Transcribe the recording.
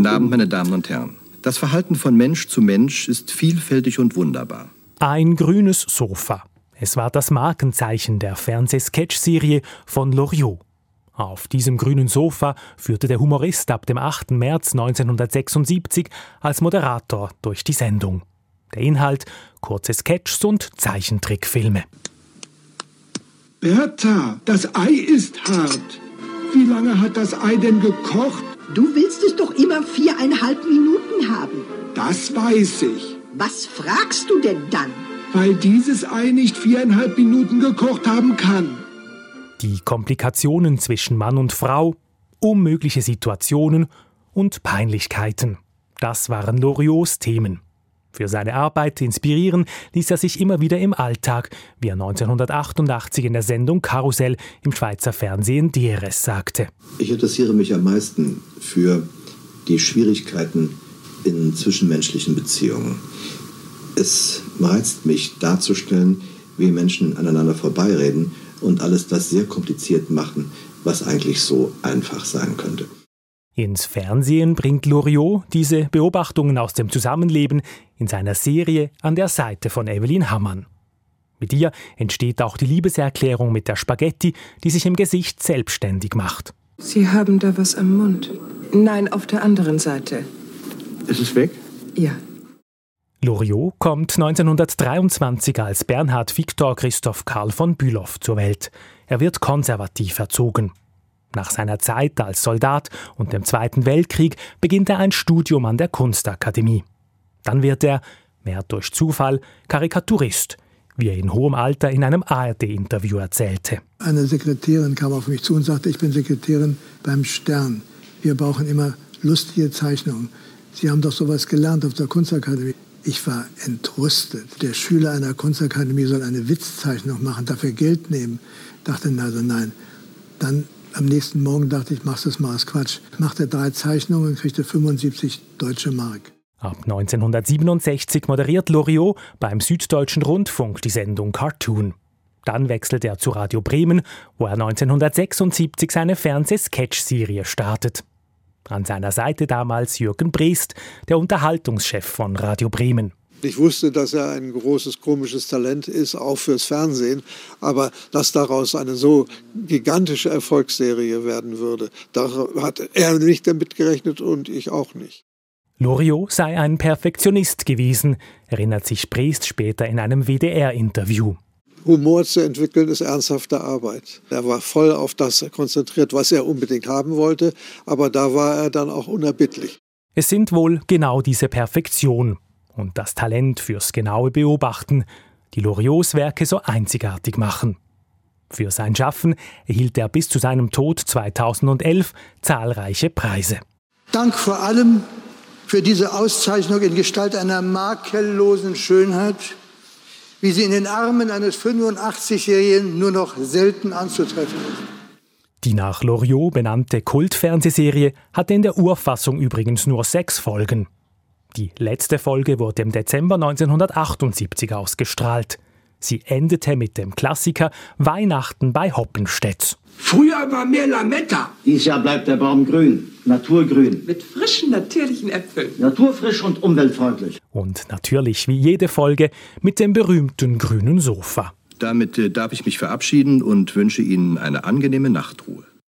Guten Abend, meine Damen und Herren. Das Verhalten von Mensch zu Mensch ist vielfältig und wunderbar. Ein grünes Sofa. Es war das Markenzeichen der Fernsehsketch-Serie von Loriot. Auf diesem grünen Sofa führte der Humorist ab dem 8. März 1976 als Moderator durch die Sendung. Der Inhalt kurze Sketches und Zeichentrickfilme. Bertha, das Ei ist hart. Wie lange hat das Ei denn gekocht? Du willst es doch immer viereinhalb Minuten haben. Das weiß ich. Was fragst du denn dann? Weil dieses Ei nicht viereinhalb Minuten gekocht haben kann. Die Komplikationen zwischen Mann und Frau, unmögliche Situationen und Peinlichkeiten. Das waren Loriots Themen. Für seine Arbeit inspirieren ließ er sich immer wieder im Alltag, wie er 1988 in der Sendung Karussell im Schweizer Fernsehen DRS sagte. Ich interessiere mich am meisten für die Schwierigkeiten in zwischenmenschlichen Beziehungen. Es reizt mich darzustellen, wie Menschen aneinander vorbeireden und alles das sehr kompliziert machen, was eigentlich so einfach sein könnte. Ins Fernsehen bringt Loriot diese Beobachtungen aus dem Zusammenleben in seiner Serie an der Seite von Evelyn Hammann. Mit ihr entsteht auch die Liebeserklärung mit der Spaghetti, die sich im Gesicht selbstständig macht. Sie haben da was am Mund. Nein, auf der anderen Seite. Ist es weg? Ja. Loriot kommt 1923 als Bernhard Viktor Christoph Karl von Bülow zur Welt. Er wird konservativ erzogen. Nach seiner Zeit als Soldat und dem Zweiten Weltkrieg beginnt er ein Studium an der Kunstakademie. Dann wird er, mehr durch Zufall, Karikaturist, wie er in hohem Alter in einem ARD-Interview erzählte. Eine Sekretärin kam auf mich zu und sagte, ich bin Sekretärin beim Stern. Wir brauchen immer lustige Zeichnungen. Sie haben doch sowas gelernt auf der Kunstakademie. Ich war entrüstet. Der Schüler einer Kunstakademie soll eine Witzzeichnung machen, dafür Geld nehmen. Dachte also nein. Dann am nächsten Morgen dachte ich, mach's das mal aus Quatsch. Machte drei Zeichnungen und kriegte 75 deutsche Mark. Ab 1967 moderiert Loriot beim Süddeutschen Rundfunk die Sendung Cartoon. Dann wechselt er zu Radio Bremen, wo er 1976 seine Fernseh-Sketch-Serie startet. An seiner Seite damals Jürgen Breest, der Unterhaltungschef von Radio Bremen. Ich wusste, dass er ein großes komisches Talent ist, auch fürs Fernsehen, aber dass daraus eine so gigantische Erfolgsserie werden würde, da hat er nicht damit gerechnet und ich auch nicht. Loriot sei ein Perfektionist gewesen, erinnert sich Breest später in einem WDR-Interview. Humor zu entwickeln ist ernsthafte Arbeit. Er war voll auf das konzentriert, was er unbedingt haben wollte, aber da war er dann auch unerbittlich. Es sind wohl genau diese Perfektion und das Talent fürs genaue Beobachten, die Loriots Werke so einzigartig machen. Für sein Schaffen erhielt er bis zu seinem Tod 2011 zahlreiche Preise. Dank vor allem für diese Auszeichnung in Gestalt einer makellosen Schönheit, wie sie in den Armen eines 85-Jährigen nur noch selten anzutreffen ist. Die nach Loriot benannte Kultfernsehserie hatte in der Urfassung übrigens nur sechs Folgen. Die letzte Folge wurde im Dezember 1978 ausgestrahlt. Sie endete mit dem Klassiker Weihnachten bei Hoppenstedt. Früher war mehr Lametta. Dieses Jahr bleibt der Baum grün, naturgrün. Mit frischen, natürlichen Äpfeln. Naturfrisch und umweltfreundlich. Und natürlich wie jede Folge mit dem berühmten grünen Sofa. Damit äh, darf ich mich verabschieden und wünsche Ihnen eine angenehme Nachtruhe.